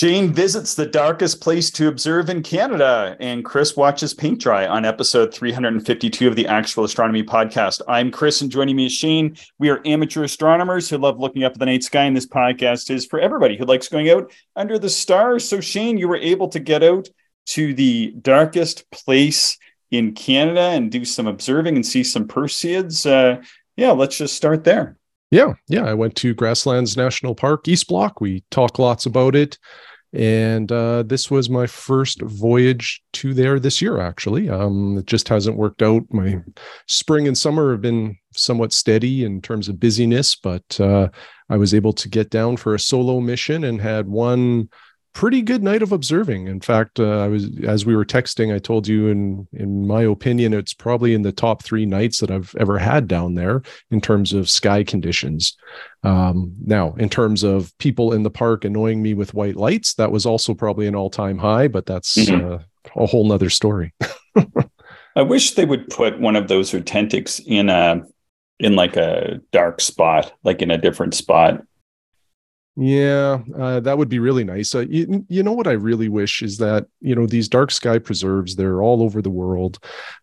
Shane visits the darkest place to observe in Canada, and Chris watches paint dry on episode 352 of the Actual Astronomy Podcast. I'm Chris, and joining me is Shane. We are amateur astronomers who love looking up at the night sky, and this podcast is for everybody who likes going out under the stars. So, Shane, you were able to get out to the darkest place in Canada and do some observing and see some Perseids. Uh, yeah, let's just start there. Yeah, yeah. I went to Grasslands National Park, East Block. We talk lots about it. And uh, this was my first voyage to there this year, actually. Um, it just hasn't worked out. My spring and summer have been somewhat steady in terms of busyness, but uh, I was able to get down for a solo mission and had one pretty good night of observing. In fact, uh, I was as we were texting, I told you, in in my opinion, it's probably in the top three nights that I've ever had down there in terms of sky conditions. Um, now, in terms of people in the park annoying me with white lights, that was also probably an all time high, but that's mm-hmm. uh, a whole nother story. I wish they would put one of those oTENTiks in a in like a dark spot, like in a different spot yeah, uh, that would be really nice. Uh, you, you know what I really wish is that you know these dark sky preserves they're all over the world.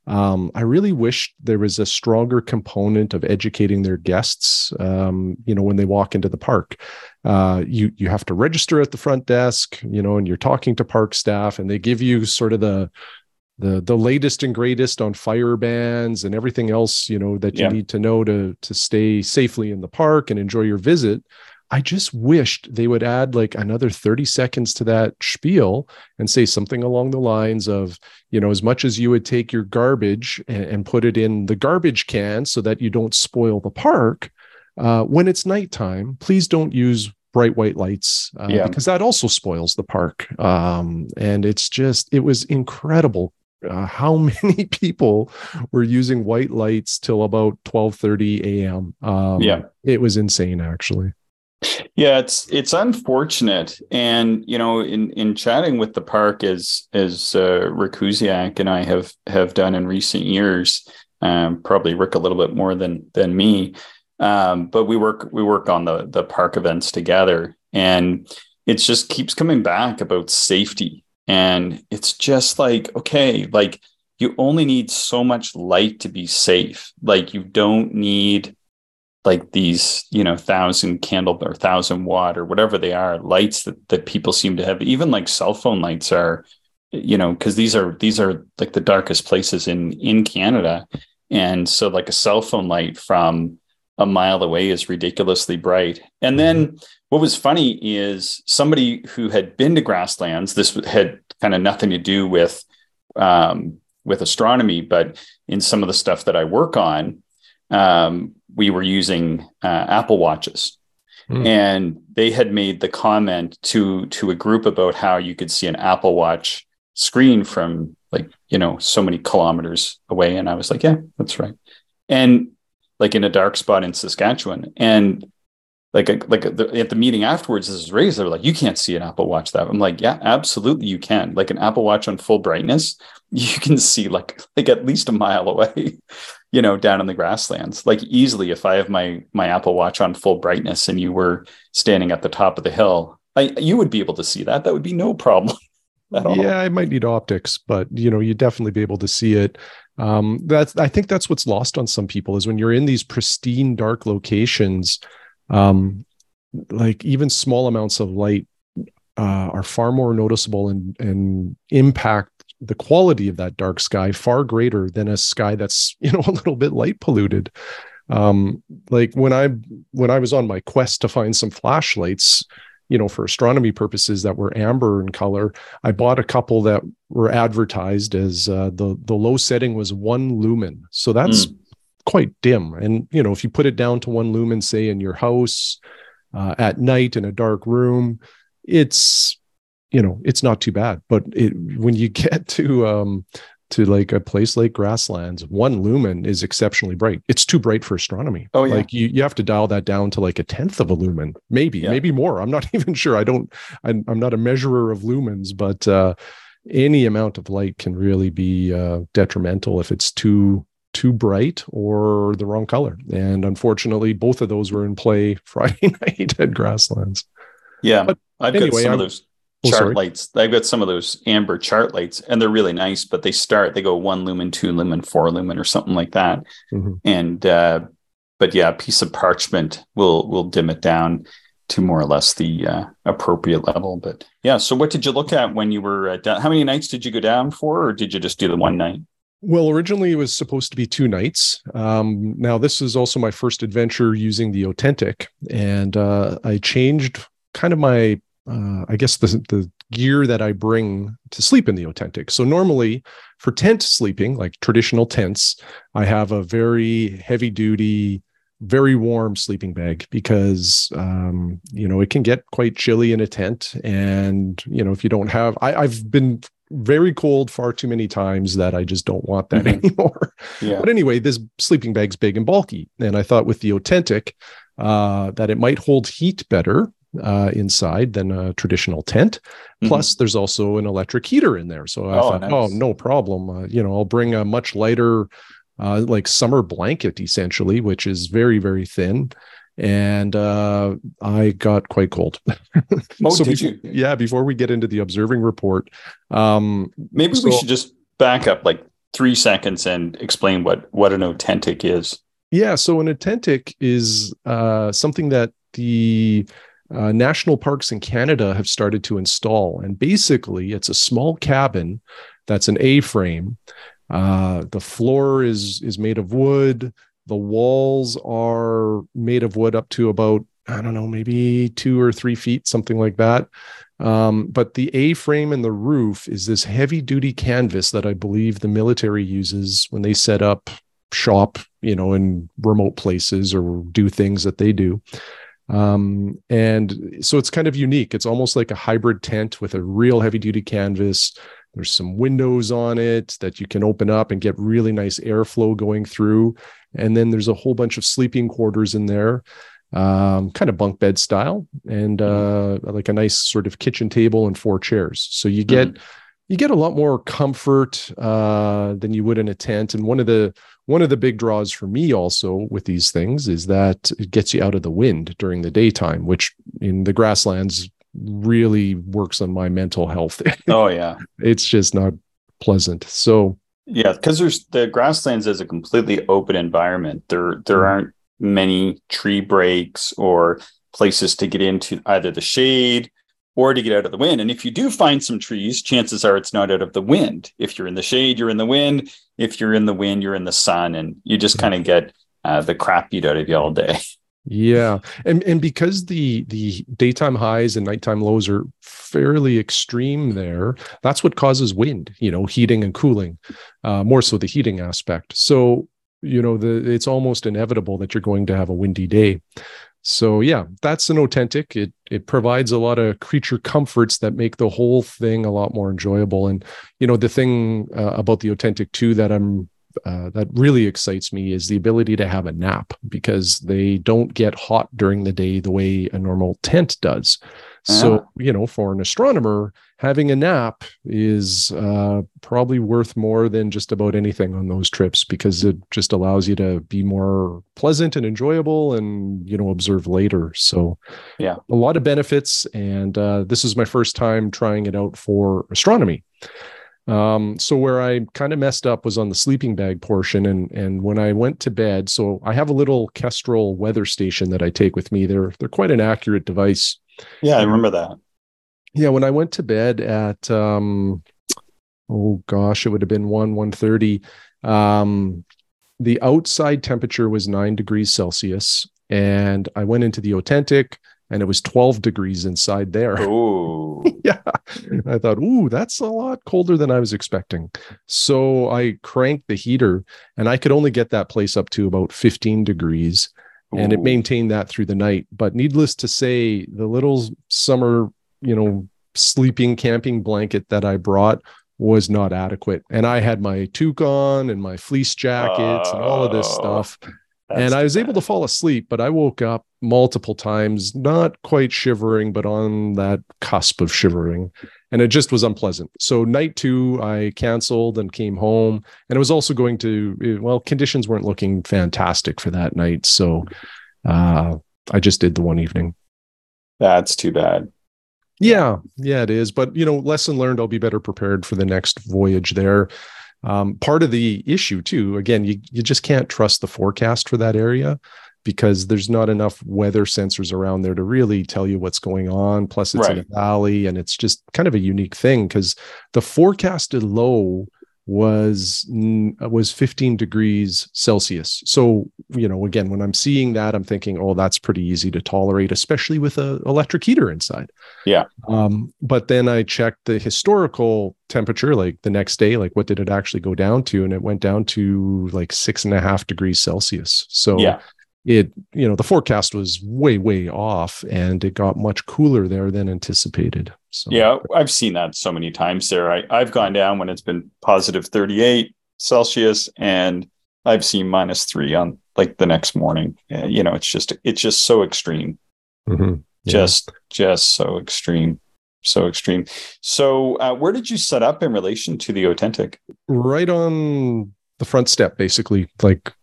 Um, I really wish there was a stronger component of educating their guests. Um, you know when they walk into the park, uh, you you have to register at the front desk. You know, and you're talking to park staff, and they give you sort of the the the latest and greatest on fire bans and everything else you know that you yeah. need to know to to stay safely in the park and enjoy your visit I just wished they would add like another 30 seconds to that spiel and say something along the lines of, you know, as much as you would take your garbage and, and put it in the garbage can so that you don't spoil the park, uh, when it's nighttime, please don't use bright white lights uh, yeah. because that also spoils the park. Um, and it's just, it was incredible uh, how many people were using white lights till about 12:30 a.m. Um, yeah, it was insane actually. Yeah, it's it's unfortunate, and you know, in in chatting with the park as as uh, and I have have done in recent years, um, probably Rick a little bit more than than me, um, but we work we work on the the park events together, and it just keeps coming back about safety, and it's just like okay, like you only need so much light to be safe, like you don't need like these you know thousand candle or thousand watt or whatever they are lights that, that people seem to have. Even like cell phone lights are you know because these are these are like the darkest places in in canada. And so like a cell phone light from a mile away is ridiculously bright. And then mm-hmm. what was funny is somebody who had been to grasslands this had kind of nothing to do with um, with astronomy but in some of the stuff that i work on um, we were using uh, Apple Watches. Mm. And they had made the comment to to a group about how you could see an Apple Watch screen from like you know so many kilometers away, and I was like, yeah, that's right. And like in a dark spot in Saskatchewan, and like like the, at the meeting afterwards, this is raised. They were like, "You can't see an Apple Watch that." I'm like, "Yeah, absolutely, you can. Like an Apple Watch on full brightness, you can see like like at least a mile away, you know, down in the grasslands. Like easily, if I have my my Apple Watch on full brightness and you were standing at the top of the hill, I, you would be able to see that. That would be no problem." Yeah, I might need optics, but you know, you'd definitely be able to see it. Um, that's I think that's what's lost on some people is when you're in these pristine dark locations um, like even small amounts of light uh, are far more noticeable and, and impact the quality of that dark sky far greater than a sky that's you know a little bit light polluted. Um like when i when i was on my quest to find some flashlights you know for astronomy purposes that were amber in color i bought a couple that were advertised as uh, the the low setting was one lumen. So that's mm quite dim. And you know, if you put it down to one lumen, say in your house uh, at night in a dark room, it's you know it's not too bad. But it, when you get to um, to like a place like grasslands, one lumen is exceptionally bright. It's too bright for astronomy. Oh yeah. Like you, you have to dial that down to like a tenth of a lumen, maybe, yeah. maybe more. I'm not even sure. I don't, I'm, I'm not a measurer of lumens, but, uh, any amount of light can really be uh, detrimental if it's too too bright or the wrong color. And unfortunately, both of those were in play Friday night at Grasslands. Yeah, but I've anyway, got some of those oh, chart sorry. lights. I've got some of those amber chart lights, and they're really nice. But they start they go one lumen, two lumen, four lumen, or something like that. Mm-hmm. And uh, but yeah, a piece of parchment will will dim it down to more or less the uh, appropriate level. But yeah, so what did you look at when you were uh, down? How many nights did you go down for, or did you just do the one night? Well, originally it was supposed to be two nights. Um, now, this is also my first adventure using the oTENTik, and uh, I changed kind of my, uh, I guess, the, the gear that I bring to sleep in the oTENTik. So, normally for tent sleeping, like traditional tents, I have a very heavy duty very warm sleeping bag because um, you know it can get quite chilly in a tent and you know if you don't have I, i've been very cold far too many times that i just don't want that mm-hmm. anymore yeah. but anyway this sleeping bag's big and bulky and i thought with the oTENTik uh, that it might hold heat better uh, inside than a traditional tent. Mm-hmm. Plus, there's also an electric heater in there. So I oh, thought, nice. oh, no problem. Uh, you know, I'll bring a much lighter uh, like summer blanket essentially, which is very very thin. And uh, I got quite cold. oh, so did you? Yeah. Before we get into the observing report, um, maybe so, we should just back up like three seconds and explain what what an oTENTik is. Yeah. So an oTENTik is uh, something that the uh, national parks in Canada have started to install. And basically, it's a small cabin that's an A frame uh, the floor is is made of wood. The walls are made of wood up to about I don't know, maybe two or three feet, something like that. Um, but the A frame and the roof is this heavy duty canvas that I believe the military uses when they set up shop, you know, in remote places or do things that they do. Um, and so it's kind of unique. It's almost like a hybrid tent with a real heavy duty canvas, there's some windows on it that you can open up and get really nice airflow going through. And then there's a whole bunch of sleeping quarters in there, um, kind of bunk bed style, and mm-hmm. uh, like a nice sort of kitchen table and four chairs. So you get mm. you get a lot more comfort uh, than you would in a tent. And one of the one of the big draws for me also with these things is that it gets you out of the wind during the daytime, which in the grasslands really works on my mental health. oh yeah. it's just not pleasant. So yeah, because there's the grasslands is a completely open environment. There there mm-hmm. aren't many tree breaks or places to get into either the shade or to get out of the wind. And if you do find some trees, chances are it's not out of the wind. If you're in the shade, you're in the wind. If you're in the wind, you're in the sun, and you just mm-hmm. kind of get uh, the crap beat out of you all day. Yeah, and and because the the daytime highs and nighttime lows are fairly extreme there, that's what causes wind. You know, heating and cooling, uh, more so the heating aspect. So you know, the it's almost inevitable that you're going to have a windy day. So yeah, that's an oTENTik. It it provides a lot of creature comforts that make the whole thing a lot more enjoyable. And you know, the thing uh, about the oTENTik too that I'm uh, that really excites me is the ability to have a nap because they don't get hot during the day the way a normal tent does. So, ah. you know, for an astronomer, having a nap is uh, probably worth more than just about anything on those trips because it just allows you to be more pleasant and enjoyable and, you know, observe later. So, yeah, a lot of benefits. And uh, this is my first time trying it out for astronomy. Um, so where I kind of messed up was on the sleeping bag portion, and and when I went to bed, so I have a little Kestrel weather station that I take with me. They're they're quite an accurate device. Yeah, I remember that. Yeah, when I went to bed at um, oh gosh, it would have been one one thirty. Um, the outside temperature was nine degrees Celsius, and I went into the oTENTik and it was 12 degrees inside there. Oh, yeah. I thought, ooh, that's a lot colder than I was expecting. So I cranked the heater and I could only get that place up to about 15 degrees. Ooh. And it maintained that through the night. But needless to say, the little summer, you know, sleeping camping blanket that I brought was not adequate. And I had my toque on and my fleece jackets uh, and all of this oh. stuff. and I was bad. able to fall asleep, but I woke up multiple times, not quite shivering, but on that cusp of shivering. And it just was unpleasant. So, night two, I canceled and came home. And it was also going to, well, conditions weren't looking fantastic for that night. So, uh, I just did the one evening. That's too bad. Yeah, yeah, it is. But you know, lesson learned. I'll be better prepared for the next voyage there. Um, part of the issue too, again, you you just can't trust the forecast for that area because there's not enough weather sensors around there to really tell you what's going on. Plus, it's right. in a valley, and it's just kind of a unique thing because the forecasted low was was 15 degrees celsius. So you know again when i'm seeing that i'm thinking oh that's pretty easy to tolerate especially with a electric heater inside. Yeah. Um, but then i checked the historical temperature like the next day like what did it actually go down to? And it went down to like six and a half degrees celsius. So yeah it you know the forecast was way way off and it got much cooler there than anticipated. So yeah i've seen that so many times there I, i've gone down when it's been positive 38 celsius and i've seen minus three on like the next morning. Uh, you know it's just it's just so extreme. Mm-hmm. yeah. just just so extreme so extreme. So uh, where did you set up in relation to the oTENTik? Right on the front step basically like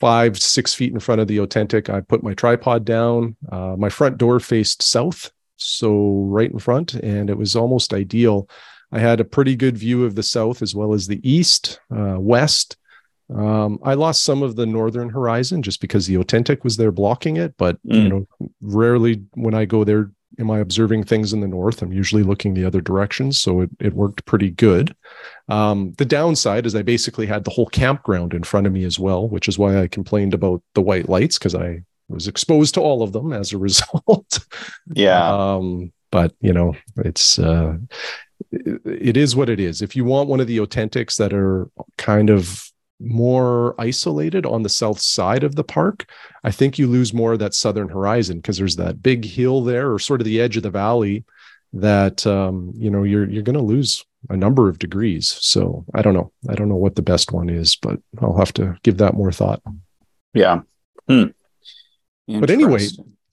five, six feet in front of the oTENTik. I put my tripod down. Uh, my front door faced south, so right in front, and it was almost ideal. I had a pretty good view of the south as well as the east, uh, west. Um, I lost some of the northern horizon just because the oTENTik was there blocking it, but mm. you know, rarely when I go there am I observing things in the north? I'm usually looking the other direction, so it, it worked pretty good. Um, the downside is I basically had the whole campground in front of me as well, which is why I complained about the white lights because I was exposed to all of them as a result. yeah. Um, but you know, it's uh, it, it is what it is. If you want one of the oTENTiks that are kind of more isolated on the south side of the park, I think you lose more of that southern horizon because there's that big hill there, or sort of the edge of the valley, that um, you know you're you're going to lose a number of degrees. So I don't know. I don't know what the best one is, but I'll have to give that more thought. Yeah. Hmm. But anyway,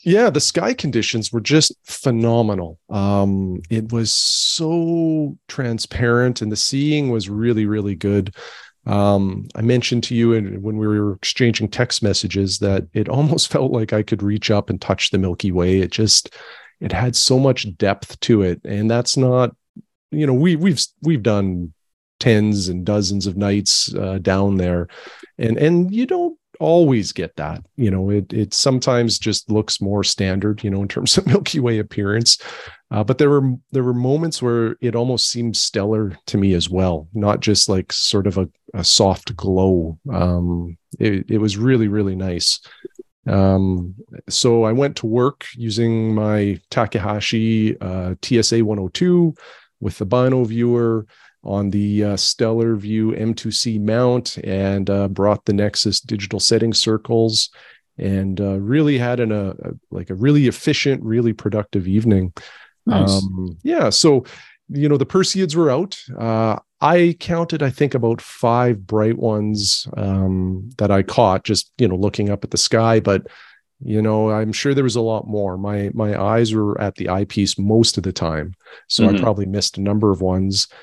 yeah, the sky conditions were just phenomenal. Um, it was so transparent, and the seeing was really, really good. Um, I mentioned to you in, when we were exchanging text messages that it almost felt like I could reach up and touch the Milky Way. It just it had so much depth to it, and that's not you know we we've we've done tens and dozens of nights uh, down there, and and you don't always get that you know it it sometimes just looks more standard you know in terms of milky way appearance. Uh, but there were there were moments where it almost seemed stellar to me as well not just like sort of a, a soft glow. Um it, it was really really nice um so i went to work using my takahashi uh, tsa 102 with the bino viewer on the uh, Stellarvue M2C mount and uh, brought the Nexus digital setting circles and uh, really had an, a, a, like a really efficient, really productive evening. Nice. Um, yeah. So, you know, the Perseids were out. Uh, I counted, I think, about five bright ones um, that I caught just, you know, looking up at the sky. But, you know, I'm sure there was a lot more. My my eyes were at the eyepiece most of the time, so mm-hmm. I probably missed a number of ones.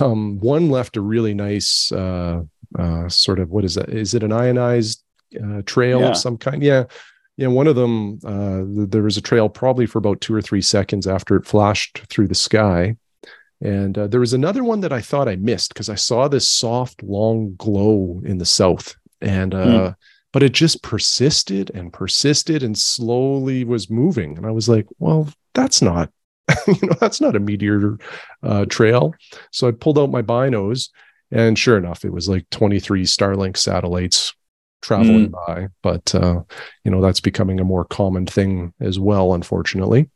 Um, one left a really nice uh, uh, sort of what is that? Is it an ionized uh, trail yeah. of some kind? Yeah. Yeah, one of them, uh, there was a trail probably for about two or three seconds after it flashed through the sky. And uh, there was another one that I thought I missed because I saw this soft, long glow in the south. And, uh, mm. but it just persisted and persisted and slowly was moving. And I was like, well, that's not you know, that's not a meteor uh, trail. So I pulled out my binos, and sure enough, it was like 23 Starlink satellites traveling mm. by. But uh, you know, that's becoming a more common thing as well, unfortunately.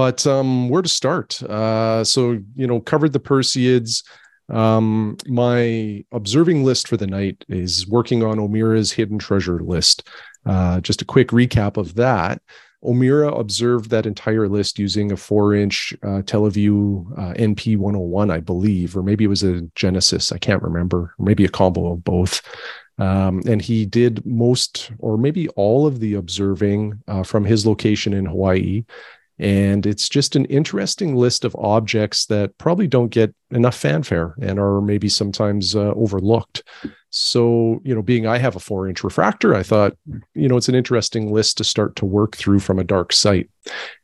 But um, where to start? Uh, so you know, covered the Perseids. Um, my observing list for the night is working on O'Meara's hidden treasure list. Uh, just a quick recap of that. O'Meara observed that entire list using a four inch uh, Televue uh, NP 101, I believe, or maybe it was a Genesis. I can't remember, or maybe a combo of both. Um, and he did most, or maybe all of the observing uh, from his location in Hawaii. And it's just an interesting list of objects that probably don't get enough fanfare and are maybe sometimes uh, overlooked. So, you know, being I have a four inch refractor, I thought, you know, it's an interesting list to start to work through from a dark site.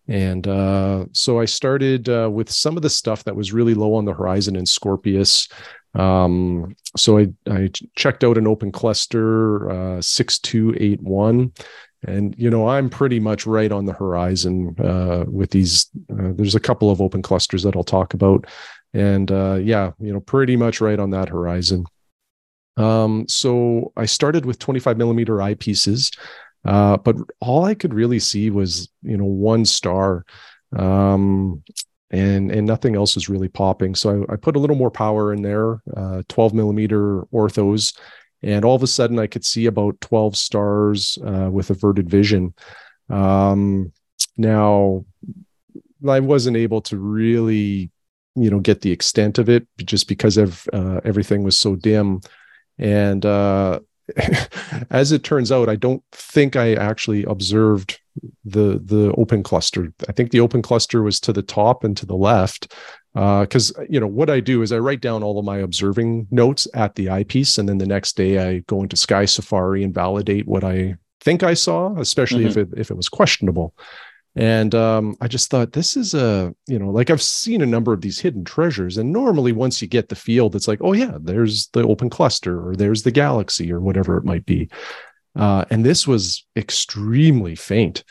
And uh, so I started uh, with some of the stuff that was really low on the horizon in Scorpius. Um, so I, I checked out an open cluster uh, 6281 and you know i'm pretty much right on the horizon uh, with these uh, there's a couple of open clusters that i'll talk about. And uh, yeah you know pretty much right on that horizon. Um, so i started with 25 millimeter eyepieces uh, but all i could really see was you know one star um, and and nothing else was really popping. So I, I put a little more power in there uh, 12 millimeter orthos and all of a sudden I could see about 12 stars uh, with averted vision. Um, now, I wasn't able to really, you know, get the extent of it just because of uh, everything was so dim. And uh, as it turns out, I don't think I actually observed the the open cluster. I think the open cluster was to the top and to the left, because uh, you know what I do is I write down all of my observing notes at the eyepiece, and then the next day I go into Sky Safari and validate what I think I saw, especially mm-hmm. if it if it was questionable. And um, I just thought this is a you know like I've seen a number of these hidden treasures, and normally once you get the field, it's like oh yeah, there's the open cluster or there's the galaxy or whatever it might be. Uh, and this was extremely faint.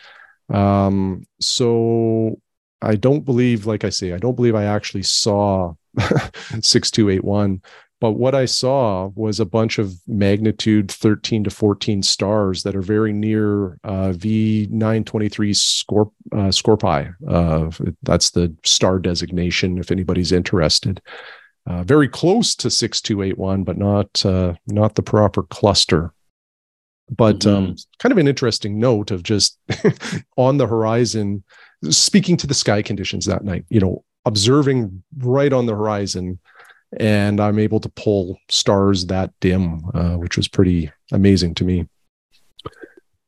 Um, so I don't believe, like I say, I don't believe I actually saw 6281. But what I saw was a bunch of magnitude 13 to 14 stars that are very near uh, V923 Scorp- uh, Scorpii. Uh, that's the star designation if anybody's interested. Uh, very close to 6281, but not uh, not the proper cluster. But mm-hmm. um, kind of an interesting note of just on the horizon, speaking to the sky conditions that night, you know, observing right on the horizon. And I'm able to pull stars that dim, uh, which was pretty amazing to me.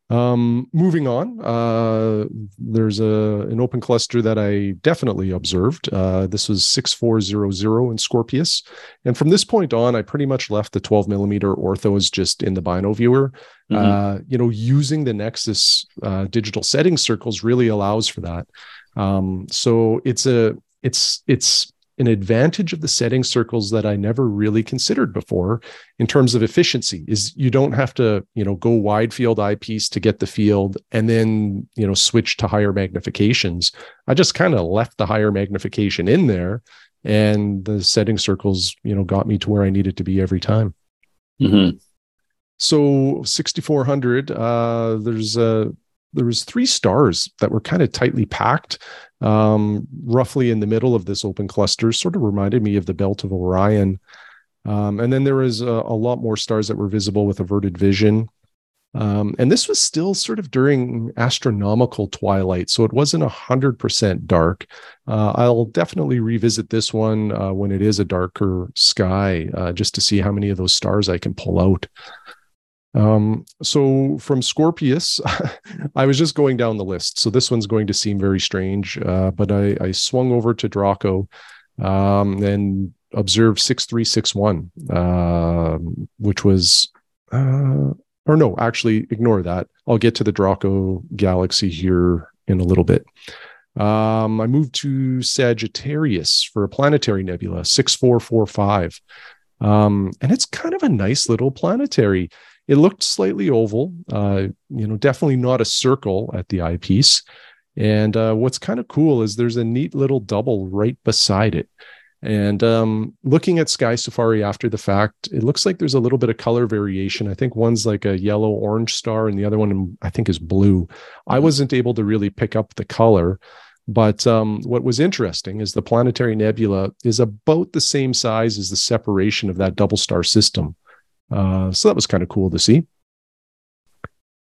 Um, moving on, uh, there's a an open cluster that I definitely observed. Uh, this was 6400 in Scorpius. And from this point on, I pretty much left the 12 millimeter orthos just in the bino viewer. Mm-hmm. Uh, you know, using the Nexus uh, digital setting circles really allows for that. Um, so it's a it's it's an advantage of the setting circles that I never really considered before in terms of efficiency is you don't have to, you know, go wide field eyepiece to get the field and then, you know, switch to higher magnifications. I just kind of left the higher magnification in there and the setting circles, you know, got me to where I needed to be every time. Mm-hmm. So 6400, uh, there's a, there was three stars that were kind of tightly packed um, roughly in the middle of this open cluster, sort of reminded me of the belt of Orion. Um, and then there was a, a, lot more stars that were visible with averted vision. Um, and this was still sort of during astronomical twilight, so it wasn't a hundred percent dark. Uh, I'll definitely revisit this one uh, when it is a darker sky, uh, just to see how many of those stars I can pull out. Um, so from Scorpius, I was just going down the list. So this one's going to seem very strange, uh, but I, I, swung over to Draco um, and observed 6361, uh, which was, uh, or no, actually, ignore that. I'll get to the Draco galaxy here in a little bit. Um, I moved to Sagittarius for a planetary nebula, 6445. Um, and it's kind of a nice little planetary. It looked slightly oval, uh, you know, definitely not a circle at the eyepiece. And uh, what's kind of cool is there's a neat little double right beside it. And um, looking at Sky Safari after the fact, it looks like there's a little bit of color variation. I think one's like a yellow orange star, and the other one I think is blue. I mm-hmm. wasn't able to really pick up the color. But um, what was interesting is the planetary nebula is about the same size as the separation of that double star system. Uh, so that was kind of cool to see.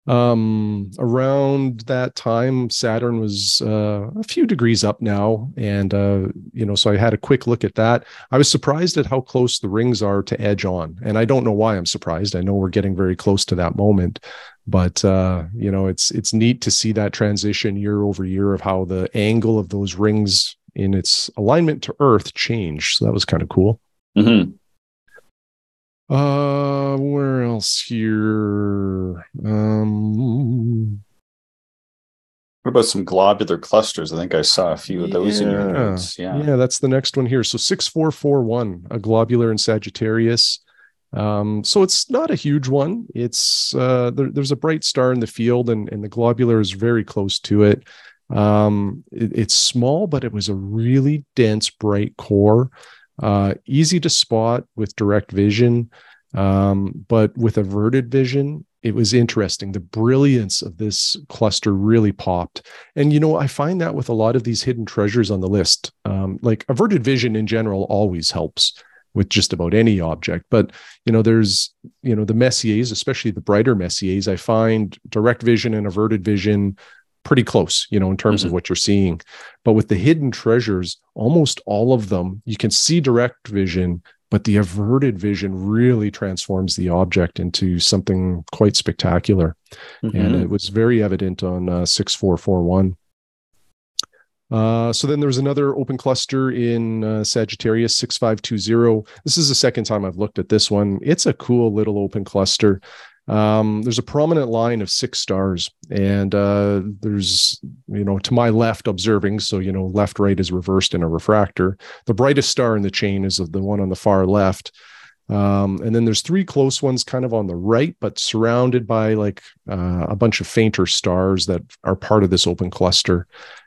um, around that time, Saturn was uh, a few degrees up now, and uh, you know, so I had a quick look at that. I was surprised at how close the rings are to edge on, and I don't know why I'm surprised. I know we're getting very close to that moment, but uh, you know, it's it's neat to see that transition year over year of how the angle of those rings in its alignment to Earth change. So that was kind of cool. Mm-hmm. Uh, where else here? Um, what about some globular clusters? I think I saw a few of those yeah, in your notes. Yeah. Yeah, that's the next one here. So 6441, a globular in Sagittarius. Um, so it's not a huge one. It's uh, there, there's a bright star in the field, and, and the globular is very close to it. Um, it. It's small, but it was a really dense, bright core. Uh, easy to spot with direct vision, um, but with averted vision, it was interesting. The brilliance of this cluster really popped. And, you know, I find that with a lot of these hidden treasures on the list, um, like averted vision in general always helps with just about any object. But, you know, there's, you know, the Messiers, especially the brighter Messiers, I find direct vision and averted vision pretty close, you know, in terms mm-hmm. of what you're seeing. But with the hidden treasures, almost all of them, you can see direct vision, but the averted vision really transforms the object into something quite spectacular. Mm-hmm. And it was very evident on uh, 6441. Uh, so then there was another open cluster in uh, Sagittarius 6520. This is the second time I've looked at this one. It's a cool little open cluster um, there's a prominent line of six stars, and uh, there's, you know, to my left observing, so, you know, left, right is reversed in a refractor. The brightest star in the chain is the one on the far left. Um, and then there's three close ones kind of on the right, but surrounded by like uh, a bunch of fainter stars that are part of this open cluster.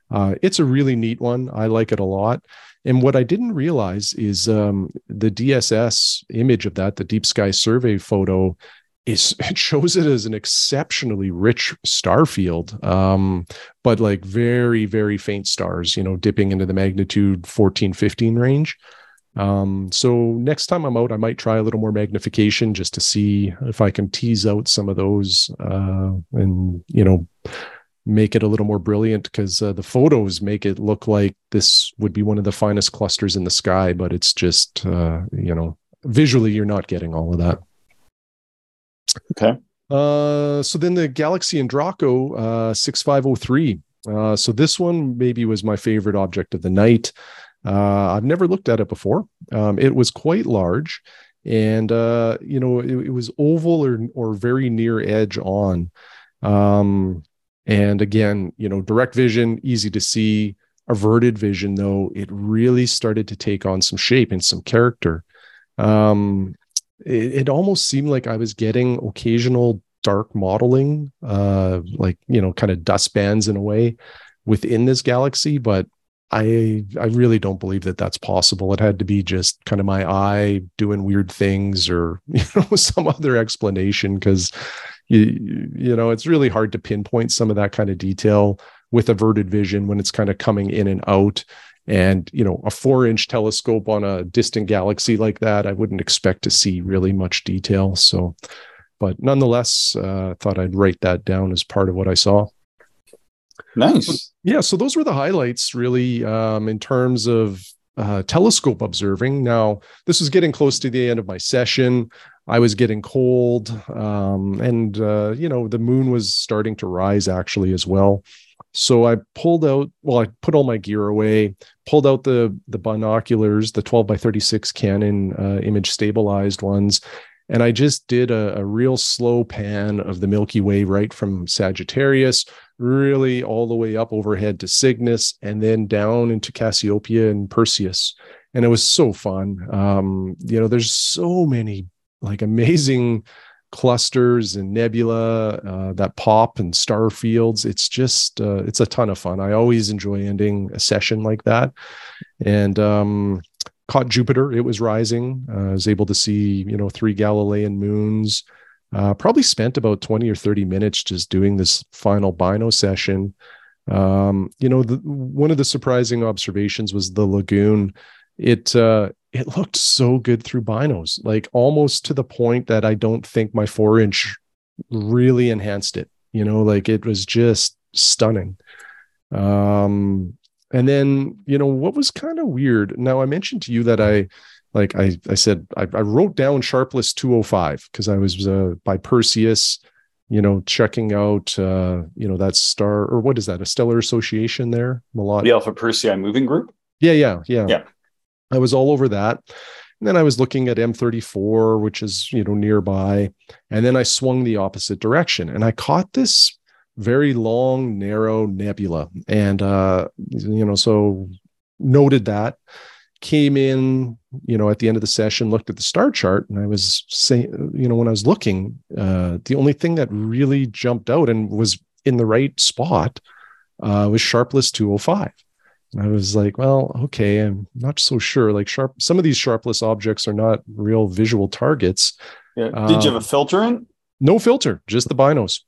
Uh, it's a really neat one. I like it a lot. And what I didn't realize is um, the DSS image of that, the Deep Sky Survey photo, is it shows it as an exceptionally rich star field um, but like very very faint stars you know dipping into the magnitude 14 15 range. Um, so next time i'm out i might try a little more magnification just to see if i can tease out some of those uh, and you know make it a little more brilliant because uh, the photos make it look like this would be one of the finest clusters in the sky but it's just uh, you know visually you're not getting all of that Okay. Uh, so then the Galaxy in Draco uh, 6503. Uh, so this one maybe was my favorite object of the night. Uh, I've never looked at it before. Um, it was quite large, and uh, you know it, it, was oval or or very near edge on. Um, and again, you know, direct vision, easy to see. Averted vision, though, it really started to take on some shape and some character. Um, it, it almost seemed like I was getting occasional dark modeling, uh, like you know, kind of dust bands in a way within this galaxy, but I I really don't believe that that's possible. It had to be just kind of my eye doing weird things, or you know, some other explanation because you you know it's really hard to pinpoint some of that kind of detail with averted vision when it's kind of coming in and out and you know a four inch telescope on a distant galaxy like that i wouldn't expect to see really much detail so but nonetheless uh, thought i'd write that down as part of what i saw. Nice. Yeah so those were the highlights really um, in terms of uh, telescope observing. Now this was getting close to the end of my session. I was getting cold um, and uh, you know the moon was starting to rise actually as well so I pulled out, well, I put all my gear away, pulled out the the binoculars, the 12 by 36 Canon uh, image stabilized ones, and I just did a, a, real slow pan of the Milky Way right from Sagittarius, really all the way up overhead to Cygnus, and then down into Cassiopeia and Perseus. And it was so fun. Um, you know, there's so many like amazing clusters and nebula uh, that pop and star fields. It's just uh, it's a ton of fun. I always enjoy ending a session like that. And um, caught jupiter. It was rising. Uh, i was able to see you know three galilean moons. Uh, probably spent about 20 or 30 minutes just doing this final bino session. Um, you know the, one of the surprising observations was the lagoon. It uh, it looked so good through binos, like almost to the point that I don't think my four inch really enhanced it. You know, like it was just stunning. Um, and then, you know, what was kind of weird. Now, I mentioned to you that I, like I, I said, I, I wrote down Sharpless 205 because I was uh, by Perseus, you know, checking out, uh, you know, that star or what is that? A stellar association there? Melotte. The Alpha Persei moving group. Yeah, yeah, yeah. Yeah. I was all over that. And then I was looking at M34, which is, you know, nearby. And then I swung the opposite direction and I caught this very long, narrow nebula. And, uh, you know, so noted that, came in, you know, at the end of the session, looked at the star chart, and I was saying, you know, when I was looking, uh, the only thing that really jumped out and was in the right spot uh, was Sharpless 205. I was like, well, okay, I'm not so sure. Like sharp, some of these sharpless objects are not real visual targets. Yeah. Did you have a um, filter in? No filter, just the binos.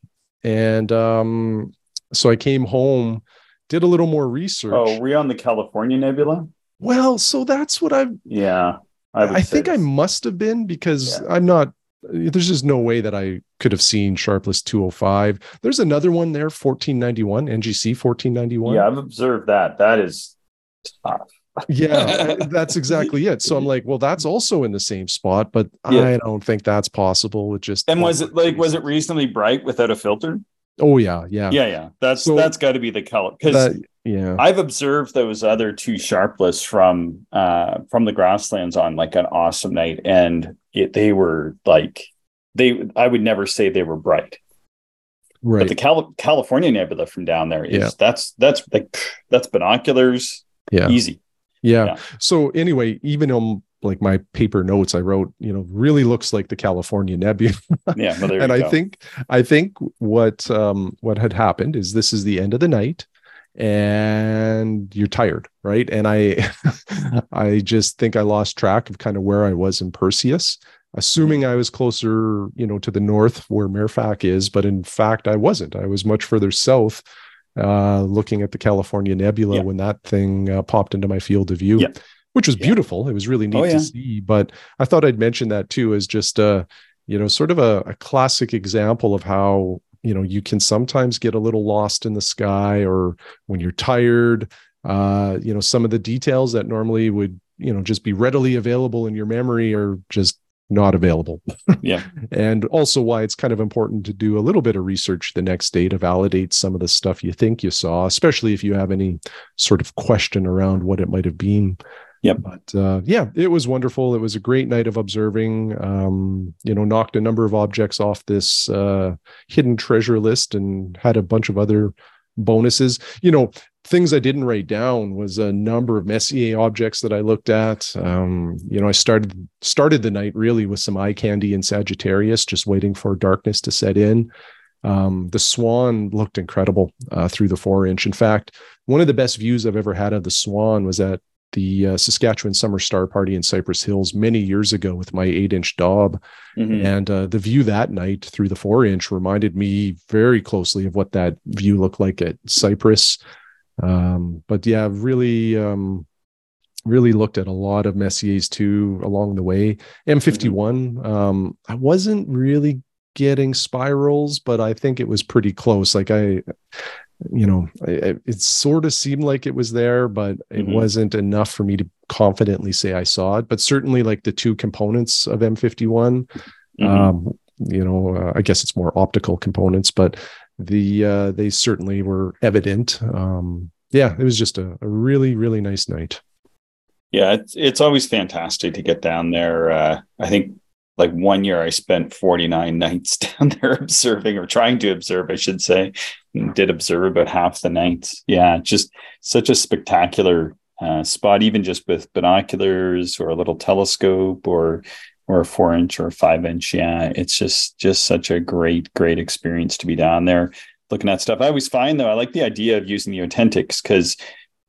And um, so I came home, did a little more research. Oh, were you on the California Nebula? Well, so that's what I've. Yeah. I, I think I must have been because yeah. I'm not. There's just no way that I could have seen Sharpless 205. There's another one there, 1491, NGC 1491. Yeah, I've observed that. That is tough. yeah, that's exactly it. So I'm like, well, that's also in the same spot, but yeah. I don't think that's possible with just. And was it like, was it reasonably bright without a filter? Oh yeah, yeah, yeah, yeah. That's so, that's got to be the color because yeah, I've observed those other two sharpless from uh from the grasslands on like an awesome night, and it, they were like they. I would never say they were bright, right? But the Cal- California nebula from down there is yeah. that's that's like that's binoculars, yeah, easy. Yeah. yeah. So anyway, even on like my paper notes I wrote, you know, really looks like the California Nebula. yeah, well, and I go. think I think what um what had happened is this is the end of the night and you're tired, right? And I I just think I lost track of kind of where I was in Perseus, assuming I was closer, you know, to the north where Mirfak is, but in fact I wasn't. I was much further south uh looking at the California Nebula yeah. when that thing uh, popped into my field of view. Yeah which was yeah. beautiful. It was really neat oh, to see. But I thought I'd mention that too as just a, you know, sort of a, a classic example of how you know you can sometimes get a little lost in the sky or when you're tired uh you know some of the details that normally would you know just be readily available in your memory are just not available. Yeah. And also why it's kind of important to do a little bit of research the next day to validate some of the stuff you think you saw especially if you have any sort of question around what it might have been Yep. But uh, yeah, it was wonderful. It was a great night of observing. Um, you know, knocked a number of objects off this uh, hidden treasure list and had a bunch of other bonuses. You know, things I didn't write down was a number of Messier objects that I looked at. Um, you know, I started started the night really with some eye candy in Sagittarius, just waiting for darkness to set in. Um, the swan looked incredible uh, through the four inch. In fact, one of the best views I've ever had of the swan was at the uh, Saskatchewan Summer Star Party in Cypress Hills many years ago with my eight inch Dob. Mm-hmm. And uh, the view that night through the four inch reminded me very closely of what that view looked like at Cypress. Um, but yeah, really, um, really looked at a lot of Messiers too along the way. M51, mm-hmm. um, I wasn't really getting spirals, but I think it was pretty close. Like I, you know, it, it, sort of seemed like it was there, but it mm-hmm. wasn't enough for me to confidently say I saw it. But certainly, like the two components of M51, mm-hmm. um, you know, uh, I guess it's more optical components, but the uh, they certainly were evident. Um, yeah, it was just a, a really, really nice night. Yeah, it's it's always fantastic to get down there. Uh, I think like one year I spent 49 nights down there observing or trying to observe, I should say, and did observe about half the nights. Yeah, just such a spectacular uh, spot, even just with binoculars or a little telescope or or a four inch or a five inch. Yeah, it's just just such a great, great experience to be down there looking at stuff. I always find though, I like the idea of using the oTENTiks because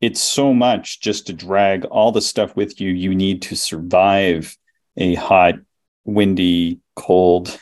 it's so much just to drag all the stuff with you you need to survive a hot windy, cold,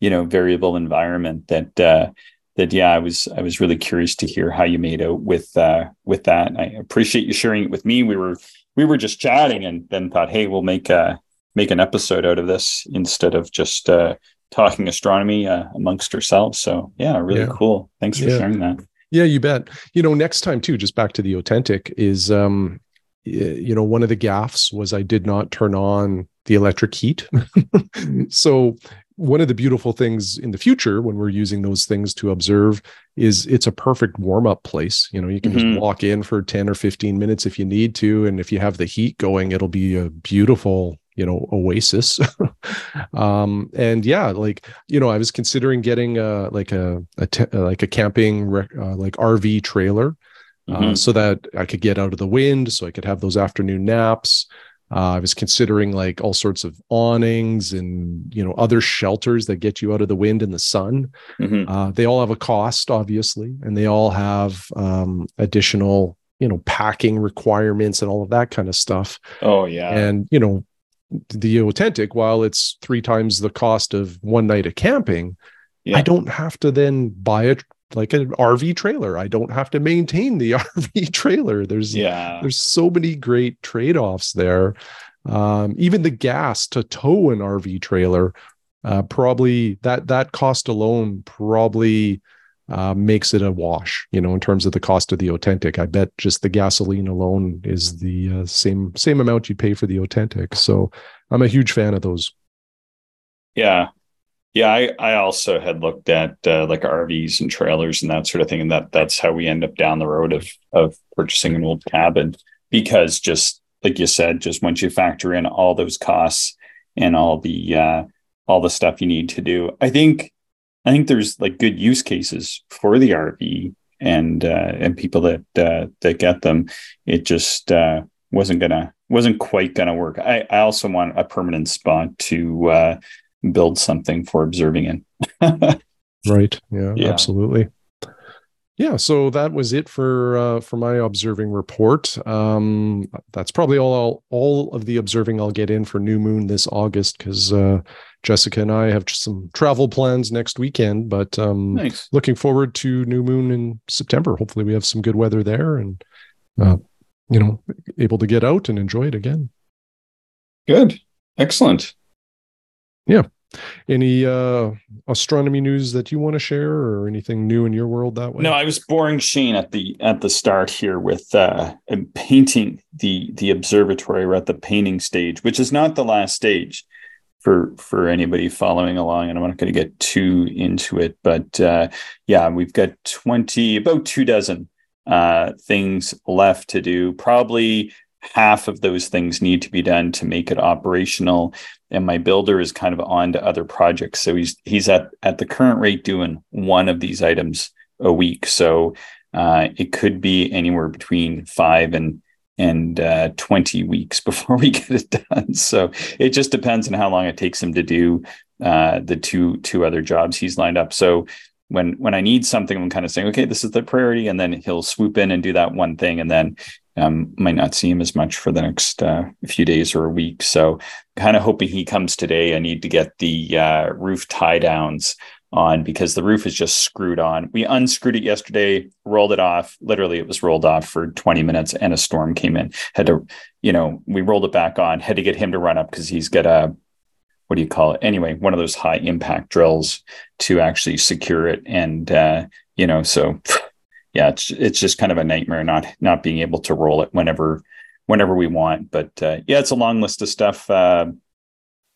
you know, variable environment that uh, that yeah, I was I was really curious to hear how you made out with uh, with that. I appreciate you sharing it with me. We were we were just chatting and then thought, hey, we'll make a make an episode out of this instead of just uh, talking astronomy uh, amongst ourselves. So yeah, really yeah. cool. Thanks for yeah. sharing that. Yeah, you bet. You know, next time too, just back to the oTENTik is um you know, one of the gaffes was I did not turn on the electric heat. so one of the beautiful things in the future when we're using those things to observe is it's a perfect warm up place. You know, you can mm-hmm. just walk in for 10 or 15 minutes if you need to. And if you have the heat going, it'll be a beautiful, you know, oasis. um, and yeah, like, you know, I was considering getting a, like a, a te- like a camping, uh, like RV trailer. Uh, mm-hmm. So that I could get out of the wind, so I could have those afternoon naps. Uh, I was considering like all sorts of awnings and you know other shelters that get you out of the wind and the sun. Mm-hmm. Uh, they all have a cost, obviously, and they all have um, additional you know packing requirements and all of that kind of stuff. Oh yeah, and you know the oTENTik, while it's three times the cost of one night of camping, yeah. I don't have to then buy a like an RV trailer. I don't have to maintain the RV trailer. There's yeah, there's so many great trade-offs there. Um, even the gas to tow an RV trailer, uh, probably that that cost alone probably uh, makes it a wash. You know, in terms of the cost of the oTENTik, I bet just the gasoline alone is the uh, same same amount you pay for the oTENTik. So I'm a huge fan of those. Yeah, yeah, I, I also had looked at uh, like RVs and trailers and that sort of thing, and that that's how we end up down the road of of purchasing an old cabin because just like you said, just once you factor in all those costs and all the uh, all the stuff you need to do, I think I think there's like good use cases for the RV and uh, and people that uh, that get them. It just uh, wasn't gonna wasn't quite gonna work. I, I also want a permanent spot to uh, build something for observing in. right. Yeah, yeah, absolutely. Yeah, so that was it for uh, for my observing report. Um, that's probably all I'll, all of the observing I'll get in for New Moon this August because uh, Jessica and I have some travel plans next weekend. But um, nice. looking forward to New Moon in September. Hopefully, we have some good weather there, and uh, you know, able to get out and enjoy it again. Good, excellent. Yeah. Any uh astronomy news that you want to share or anything new in your world that way? No, I was boring Shane at the at the start here with uh painting the the observatory. We're at the painting stage, which is not the last stage for for anybody following along and i'm not going to get too into it but uh, yeah we've got 20 about two dozen uh, things left to do probably half of those things need to be done to make it operational. And my builder is kind of on to other projects. So he's he's at at the current rate doing one of these items a week. So uh, it could be anywhere between five and and uh, 20 weeks before we get it done. So it just depends on how long it takes him to do uh, the two two other jobs he's lined up. So when when I need something, I'm kind of saying, okay, this is the priority, and then he'll swoop in and do that one thing, and then um, might not see him as much for the next uh, few days or a week. So, kind of hoping he comes today. I need to get the uh, roof tie downs on because the roof is just screwed on. We unscrewed it yesterday, rolled it off. Literally, it was rolled off for 20 minutes, and a storm came in. Had to, you know, we rolled it back on. Had to get him to run up because he's got a what do you call it? Anyway, one of those high impact drills to actually secure it, and uh, you know, so yeah, it's it's just kind of a nightmare not not being able to roll it whenever whenever we want. But uh, yeah, it's a long list of stuff. Uh,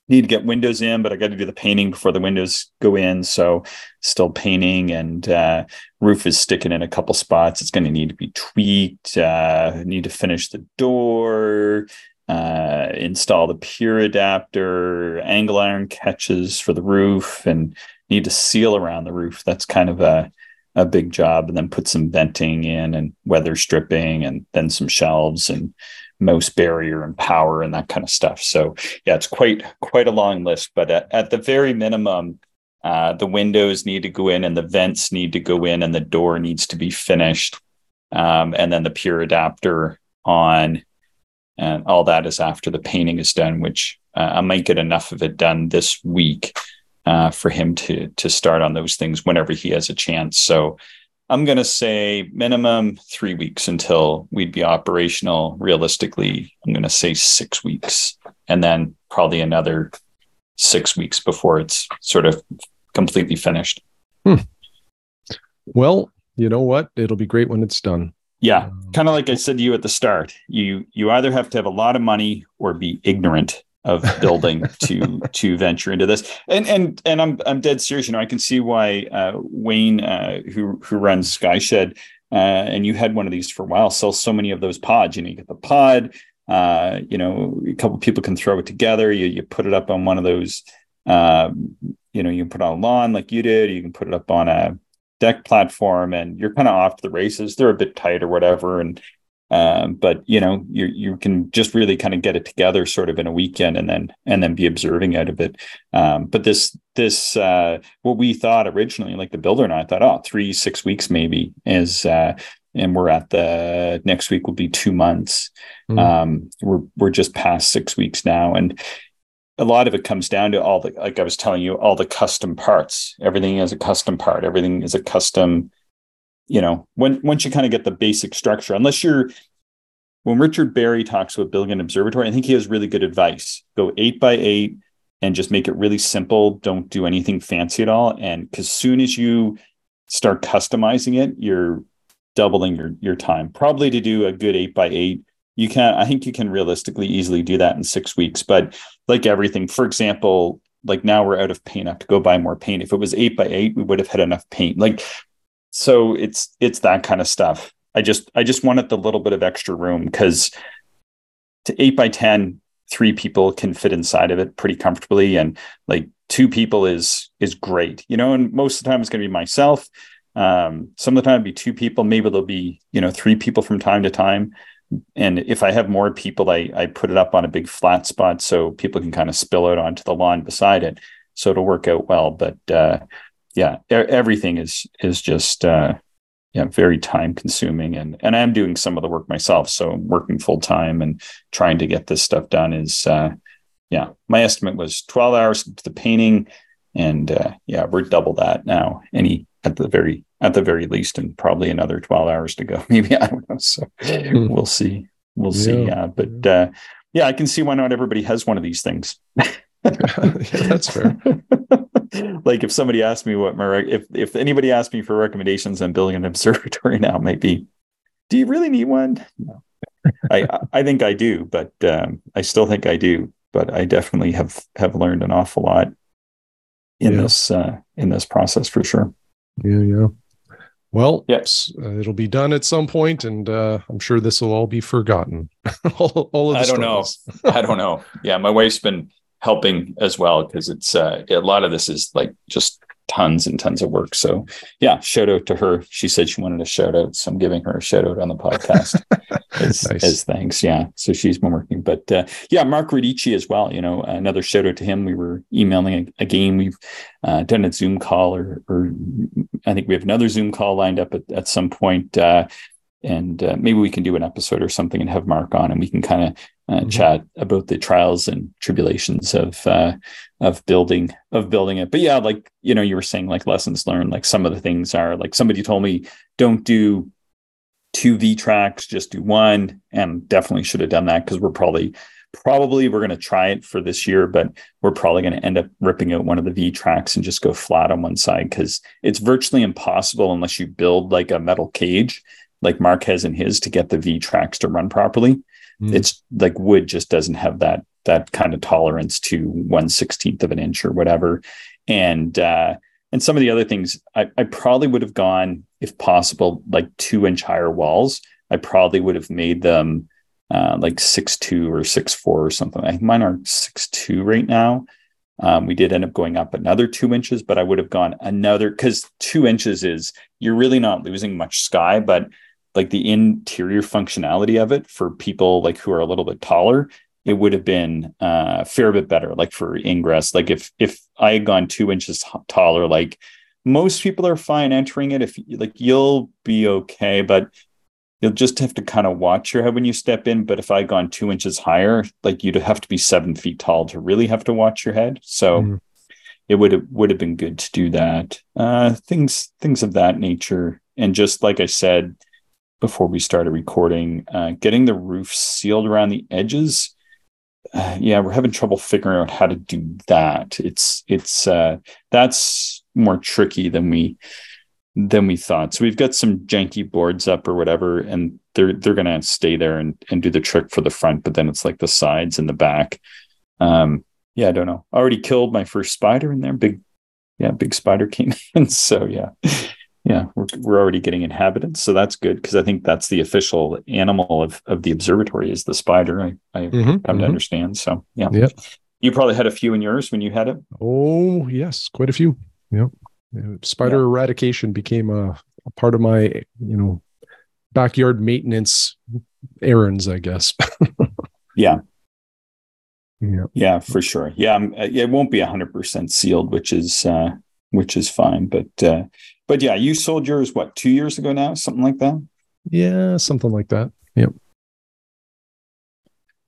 need to get windows in, but I got to do the painting before the windows go in. So still painting and uh, roof is sticking in a couple spots. It's going to need to be tweaked. Uh, need to finish the door. Uh, install the pier adapter, angle iron catches for the roof, and need to seal around the roof. That's kind of a a big job and then put some venting in and weather stripping and then some shelves and mouse barrier and power and that kind of stuff. So yeah, it's quite quite a long list, but at, at the very minimum, uh, the windows need to go in and the vents need to go in and the door needs to be finished, um, and then the pier adapter on, and all that is after the painting is done. Which uh, I might get enough of it done this week uh, for him to to start on those things whenever he has a chance. So I'm going to say minimum three weeks until we'd be operational. Realistically, I'm going to say six weeks, and then probably another six weeks before it's sort of completely finished. Hmm. Well, you know what? It'll be great when it's done. Yeah, um, kind of like I said to you at the start. You you either have to have a lot of money or be ignorant of building to to venture into this. And and and I'm I'm dead serious. You know, I can see why uh, Wayne, uh, who who runs Skyshed, uh, and you had one of these for a while, sells so many of those pods. You know, you get the pod. Uh, you know, a couple people can throw it together. You you put it up on one of those. Uh, you know, you can put on a lawn like you did. You can put it up on a deck platform and you're kind of off to the races. They're a bit tight or whatever. And um, but you know, you you can just really kind of get it together sort of in a weekend and then and then be observing out of it. Um, but this this uh, what we thought originally, like the builder and I thought, oh, three, six weeks maybe is uh, and we're at the next week will be two months. Mm. Um, we're we're just past six weeks now. And a lot of it comes down to all the like I was telling you, all the custom parts. Everything is a custom part. Everything is a custom. You know, when once you kind of get the basic structure, unless you're when Richard Berry talks about building an observatory, I think he has really good advice. Go eight by eight and just make it really simple. Don't do anything fancy at all. And because soon as you start customizing it, you're doubling your your time. Probably to do a good eight by eight you can i think you can realistically easily do that in six weeks but like everything for example like now we're out of paint i have to go buy more paint if it was eight by eight we would have had enough paint like so it's it's that kind of stuff i just i just wanted the little bit of extra room because to eight by ten three people can fit inside of it pretty comfortably and like two people is is great you know and most of the time it's going to be myself um, some of the time it'll be two people maybe there'll be you know three people from time to time and if I have more people, I, I put it up on a big flat spot so people can kind of spill out onto the lawn beside it. So it'll work out well. But uh, yeah, everything is is just uh, yeah very time consuming, and and I'm doing some of the work myself. So I'm working full time and trying to get this stuff done is uh, yeah. My estimate was 12 hours to the painting, and uh, yeah, we're double that now. Any at the very at the very least, and probably another 12 hours to go. Maybe I don't know. So hmm. we'll see. We'll yeah. see. Yeah. But uh, yeah, I can see why not everybody has one of these things. yeah, that's fair. like if somebody asked me what my if if anybody asked me for recommendations on building an observatory now, maybe, do you really need one? No. I I think I do, but um, I still think I do. But I definitely have have learned an awful lot in yeah. this uh, in this process for sure. Yeah, yeah. Well, yes, uh, it'll be done at some point, and uh, I'm sure this will all be forgotten. all, all, of I don't know. I don't know. Yeah, my wife's been helping as well because it's uh, a lot of this is like just tons and tons of work. So yeah, shout out to her. She said she wanted a shout out, so I'm giving her a shout out on the podcast as, nice. as, thanks. Yeah, so she's been working, but uh, yeah, Mark Radici as well. You know, another shout out to him. We were emailing a, a game. We've uh, done a Zoom call, or, or I think we have another Zoom call lined up at, at some point. Uh, and uh, maybe we can do an episode or something and have Mark on, and we can kind of uh, mm-hmm. chat about the trials and tribulations of uh, of building of building it. But yeah, like you know, you were saying like lessons learned. Like some of the things are like somebody told me don't do two V tracks, just do one, and definitely should have done that because we're probably probably we're going to try it for this year, but we're probably going to end up ripping out one of the V tracks and just go flat on one side because it's virtually impossible unless you build like a metal cage like Marquez and his to get the V tracks to run properly. Mm. It's like wood just doesn't have that that kind of tolerance to one sixteenth of an inch or whatever. And uh, and some of the other things, I, I probably would have gone, if possible, like two inch higher walls. I probably would have made them uh, like six two or six four or something. I think mine are six two right now. Um, we did end up going up another two inches, but I would have gone another because two inches is you're really not losing much sky, but like the interior functionality of it for people like who are a little bit taller it would have been uh, a fair bit better like for ingress. Like if if i had gone two inches taller like most people are fine entering it if like you'll be okay but you'll just have to kind of watch your head when you step in. But if i had gone two inches higher like you'd have to be seven feet tall to really have to watch your head. So mm. it would have would have been good to do that. Uh things things of that nature. And just like i said before we started recording, uh, getting the roof sealed around the edges uh, yeah, we're having trouble figuring out how to do that. It's it's uh, that's more tricky than we than we thought. So we've got some janky boards up or whatever, and they're they're gonna stay there and and do the trick for the front, but then it's like the sides and the back. Um, yeah, I don't know. Already killed my first spider in there. Big, yeah, big spider came in. So yeah, yeah, we're we're already getting inhabitants, so that's good because I think that's the official animal of of the observatory is the spider. I I mm-hmm, come mm-hmm. to understand. So yeah, yeah. You probably had a few in yours when you had it. Oh yes, quite a few. Yep. Spider yeah. eradication became a, a part of my you know backyard maintenance errands, I guess. yeah. Yeah. Yeah, for sure. Yeah, uh, it won't be 100% sealed, which is uh which is fine, but uh but yeah, you sold yours what, 2 years ago now, something like that? Yeah, something like that. Yep.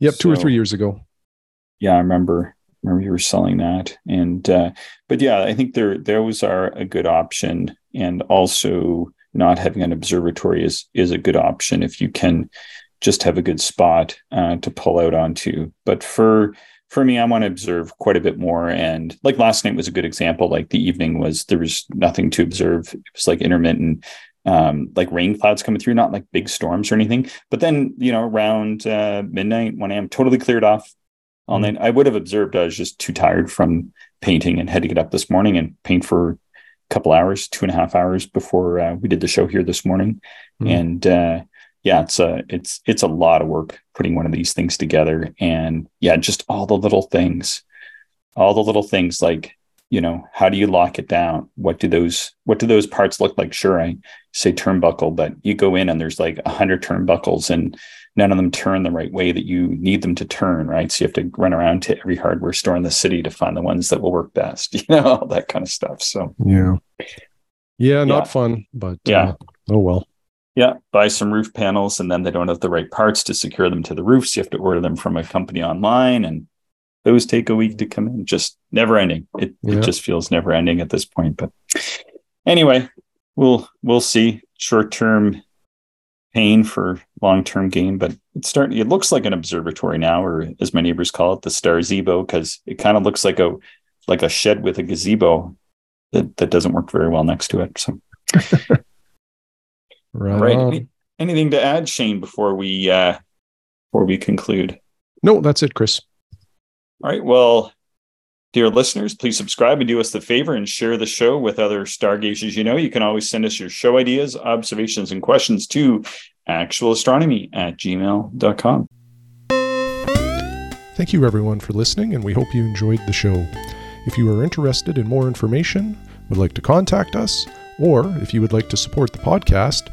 Yep, so, 2 or 3 years ago. Yeah, I remember remember you were selling that and uh but yeah, I think there those are a good option and also not having an observatory is is a good option if you can just have a good spot uh, to pull out onto. But for for me, I want to observe quite a bit more. And like last night was a good example. Like the evening was there was nothing to observe. It was like intermittent, um, like rain clouds coming through, not like big storms or anything. But then you know around uh, midnight, 1 am totally cleared off all mm-hmm. night, I would have observed. I was just too tired from painting and had to get up this morning and paint for a couple hours, two and a half hours before uh, we did the show here this morning. Mm-hmm. And uh, yeah, it's a it's it's a lot of work putting one of these things together, and yeah, just all the little things, all the little things like you know how do you lock it down? What do those what do those parts look like? Sure i say turnbuckle but you go in and there's like a hundred turnbuckles and none of them turn the right way that you need them to turn right? So you have to run around to every hardware store in the city to find the ones that will work best you know all that kind of stuff so. Yeah. Yeah not yeah. fun but yeah. uh, oh well yeah, buy some roof panels and then they don't have the right parts to secure them to the roofs. You have to order them from a company online and those take a week to come in. Just never ending. It, yeah. it just feels never ending at this point. But anyway, we'll we'll see. Short term pain for long term gain, but it's starting. It looks like an observatory now, or as my neighbors call it, the star zebo, because it kind of looks like a like a shed with a gazebo that that doesn't work very well next to it. So. Right. right. Any, anything to add, Shane, before we uh before we conclude? No, that's it, Chris. All right. Well, dear listeners, please subscribe and do us the favor and share the show with other stargazers you know. You can always send us your show ideas, observations, and questions to actualastronomy at gmail.com. Thank you, everyone, for listening, and we hope you enjoyed the show. If you are interested in more information, would like to contact us, or if you would like to support the podcast,